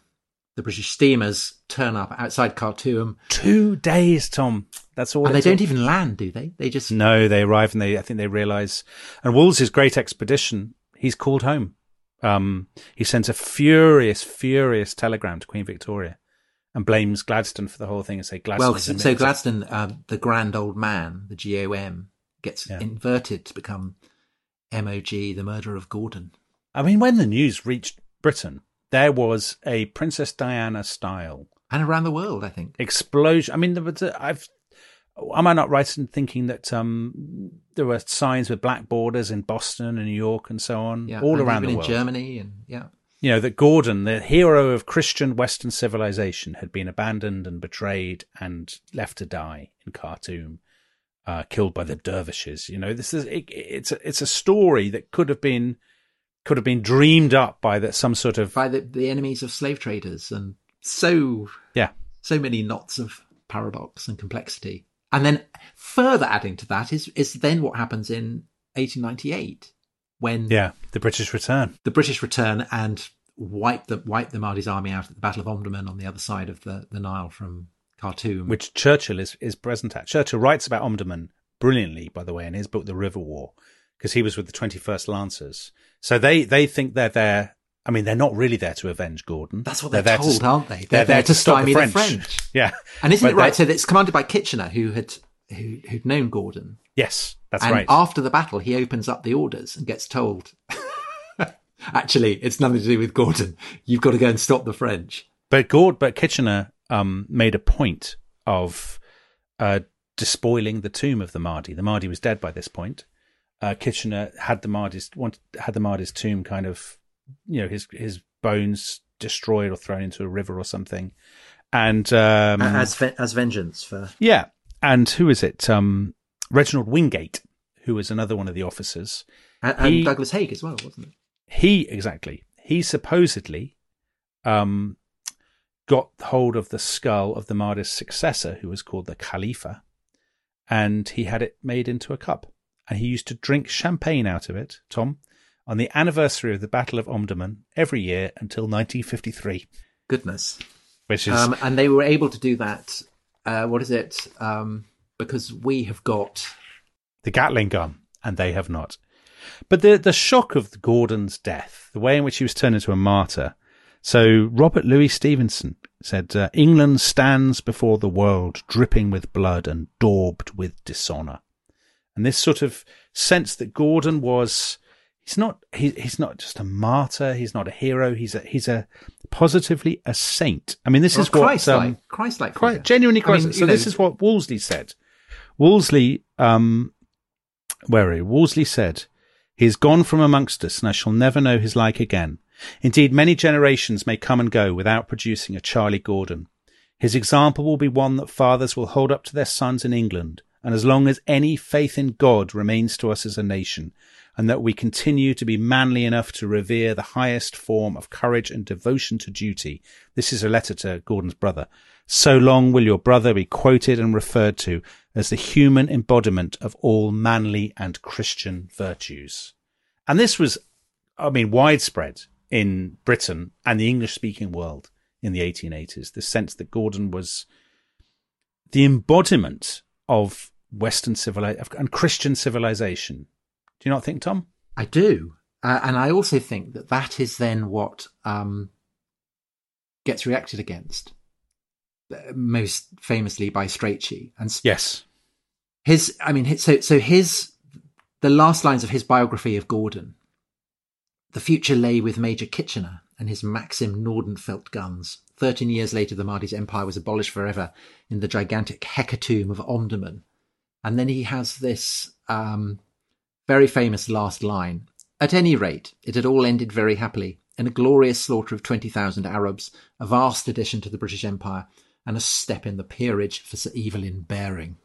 the British steamers turn up outside Khartoum, Two days, Tom. That's all. and they don't took. even land, do they? They just No, they arrive and they. I think they realise. And Wolseley's great expedition. He's called home. Um, he sends a furious, furious telegram to Queen Victoria, and blames Gladstone for the whole thing and say Gladstone. well, so, so Gladstone, um, the grand old man, the GOM, gets Yeah. inverted to become MOG, the murder of Gordon. I mean, when the news reached Britain, there was a Princess Diana style And around the world, I think. explosion. I mean, there was a, I've. Am I not right in thinking that um, there were signs with black borders in Boston and New York and so on, Yeah, all around the in world? Germany, and yeah, You know that Gordon, the hero of Christian Western civilization, had been abandoned and betrayed and left to die in Khartoum. Uh, killed by the dervishes. You know, this is it, it's a, it's a story that could have been could have been dreamed up by that some sort of by the, the enemies of slave traders and so yeah so many knots of paradox and complexity. And then further adding to that is is then what happens in 1898 when yeah the British return the British return and wipe the wipe the Mahdi's army out at the Battle of Omdurman on the other side of the, the Nile from Khartoum, which Churchill is is present at. Churchill writes about Omdurman brilliantly, by the way, in his book The River War, because he was with the 21st Lancers. So they they think they're there. I mean, they're not really there to avenge Gordon. That's what they're, they're told, to, aren't they? They're, They're, there to stop stymie the the French. French. [LAUGHS] Yeah, And isn't But it right? So it's commanded by Kitchener, who had who, who'd known Gordon. yes, that's and right. after the battle, he opens up the orders and gets told, [LAUGHS] actually, it's nothing to do with Gordon. You've got to go and stop the French. But Gord, but Kitchener um, made a point of uh, despoiling the tomb of the Mahdi. The Mahdi was dead by this point. Uh, Kitchener had the Mahdi's want, had the Mahdi's tomb kind of, you know, his his bones destroyed or thrown into a river or something. And um, as as vengeance for yeah, and who is it? Um, Reginald Wingate, who was another one of the officers. and, and He- Douglas Haig as well, wasn't it? he exactly he supposedly um got hold of the skull of the Mahdi's successor who was called the Khalifa and he had it made into a cup and he used to drink champagne out of it tom on the anniversary of the battle of Omdurman every year until 1953 Goodness. which is Um, and they were able to do that. Uh, what is it? Um, because we have got the Gatling gun, and they have not. But the the shock of Gordon's death, the way in which he was turned into a martyr. So Robert Louis Stevenson said, uh, "England stands before the world, dripping with blood and daubed with dishonour. And this sort of sense that Gordon was. He's not. He, he's not just a martyr. He's not a hero. He's a. He's a positively a saint. I mean, this is what Christ-like, um, Christ-like, figure. genuinely I mean, Christ. so know, this is what Wolseley said. Wolseley, um, where are you? Wolseley said, "He is gone from amongst us, and I shall never know his like again. Indeed, many generations may come and go without producing a Charlie Gordon. His example will be one that fathers will hold up to their sons in England, and as long as any faith in God remains to us as a nation, and that we continue to be manly enough to revere the highest form of courage and devotion to duty. This is a letter to Gordon's brother. So long will your brother be quoted and referred to as the human embodiment of all manly and Christian virtues. And this was, I mean, widespread in Britain and the English speaking world in the 1880s. The sense that Gordon was the embodiment of Western civilization and Christian civilization. Do you not think, Tom? I do, uh, and I also think that that is then what um, gets reacted against, uh, most famously by Strachey. And Yes. his, I mean, his, so so his the last lines of his biography of Gordon. The future lay with Major Kitchener and his Maxim Nordenfelt guns. Thirteen years later, the Mahdi's empire was abolished forever in the gigantic hecatomb of Omdurman. And then he has this um, very famous last line. At any rate, it had all ended very happily in a glorious slaughter of 20,000 Arabs, a vast addition to the British Empire, and a step in the peerage for Sir Evelyn Baring.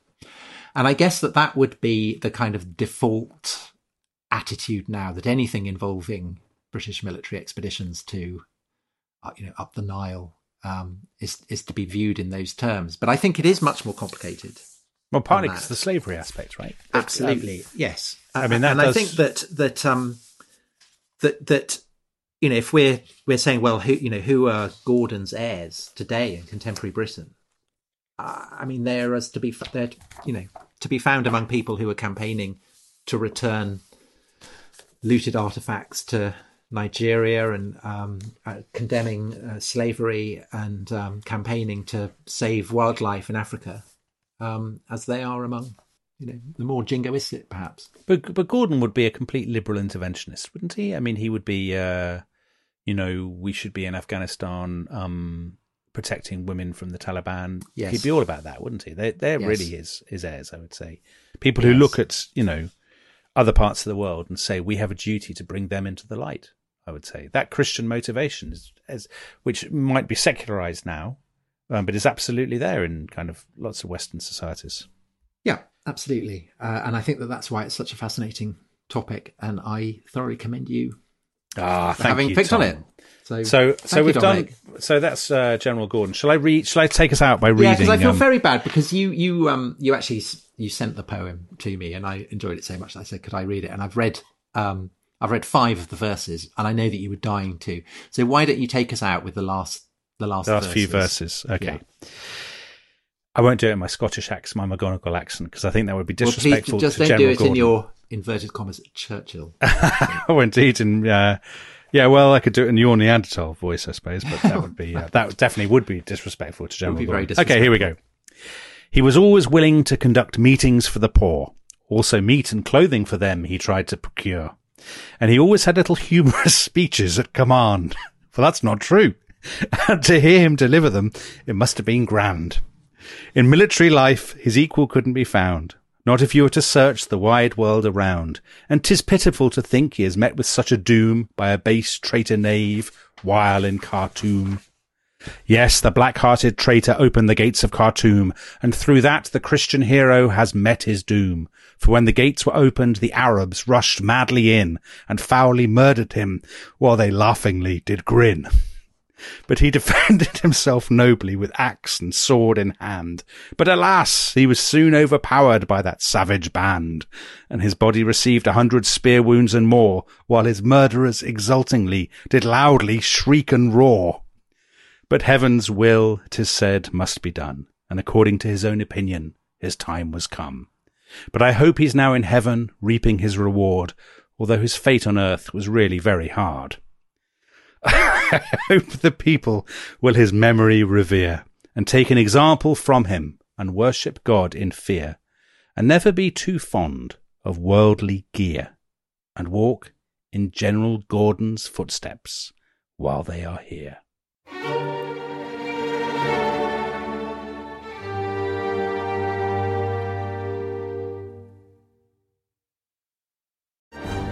And I guess that that would be the kind of default attitude now that anything involving British military expeditions to, uh, you know, up the Nile um, is is to be viewed in those terms. But I think it is much more complicated. Well, partly because the slavery aspect, right? Absolutely, yes. I mean, and I think that that um that that you know if we're we're saying well who you know who are Gordon's heirs today in contemporary Britain? Uh, I mean, they're as to be they're you know to be found among people who are campaigning to return looted artifacts to Nigeria and um, uh, condemning uh, slavery and um, campaigning to save wildlife in Africa, um, as they are among you know the more jingoistic perhaps. But but Gordon would be a complete liberal interventionist, wouldn't he? I mean, he would be, uh, you know, we should be in Afghanistan um, protecting women from the Taliban. Yes. He'd be all about that, wouldn't he? They, they're Yes. really his his heirs, I would say. People who Yes. look at you know other parts of the world and say we have a duty to bring them into the light. I would say that Christian motivation is, is which might be secularized now, um, but is absolutely there in kind of lots of Western societies. Yeah, absolutely. Uh, and I think that that's why it's such a fascinating topic. And I thoroughly commend you Ah, for having you, picked Tom. on it. So, So, so we've Dominic. done. So that's uh, General Gordon. Shall I read? Shall I take us out by Yeah, reading? because I feel um, very bad because you you um you actually you sent the poem to me and I enjoyed it so much that I said could I read it and I've read um I've read five of the verses and I know that you were dying to. So why don't you take us out with the last the last the last verses? few verses. Okay. I won't do it in my Scottish accent, my McGonagall accent, because I think that would be Well, please disrespectful just don't General do it Gordon. in your inverted commas Churchill. [LAUGHS] oh, indeed, and uh, yeah, well, I could do it in your Neanderthal voice, I suppose, but that would be uh, [LAUGHS] that definitely would be disrespectful to General Gordon. Okay, here we go. He was always willing to conduct meetings for the poor. Also, meat and clothing for them he tried to procure. And he always had little [LAUGHS] humorous speeches at command. [LAUGHS] For that's not true. [LAUGHS] And to hear him deliver them, it must have been grand. In military life, his equal couldn't be found. Not if you were to search the wide world around. And 'tis pitiful to think he has met with such a doom by a base traitor knave, while in Khartoum. Yes, the black-hearted traitor opened the gates of Khartoum, and through that the Christian hero has met his doom. For when the gates were opened, the Arabs rushed madly in, and foully murdered him, while they laughingly did grin. But he [LAUGHS] defended himself nobly with axe and sword in hand. But alas, he was soon overpowered by that savage band, and his body received a hundred spear wounds and more, while his murderers exultingly did loudly shriek and roar. But heaven's will, 'tis said, must be done, and according to his own opinion, his time was come. But I hope he's now in heaven, reaping his reward, although his fate on earth was really very hard. [LAUGHS] I hope the people will his memory revere, and take an example from him, and worship God in fear, and never be too fond of worldly gear, and walk in General Gordon's footsteps while they are here.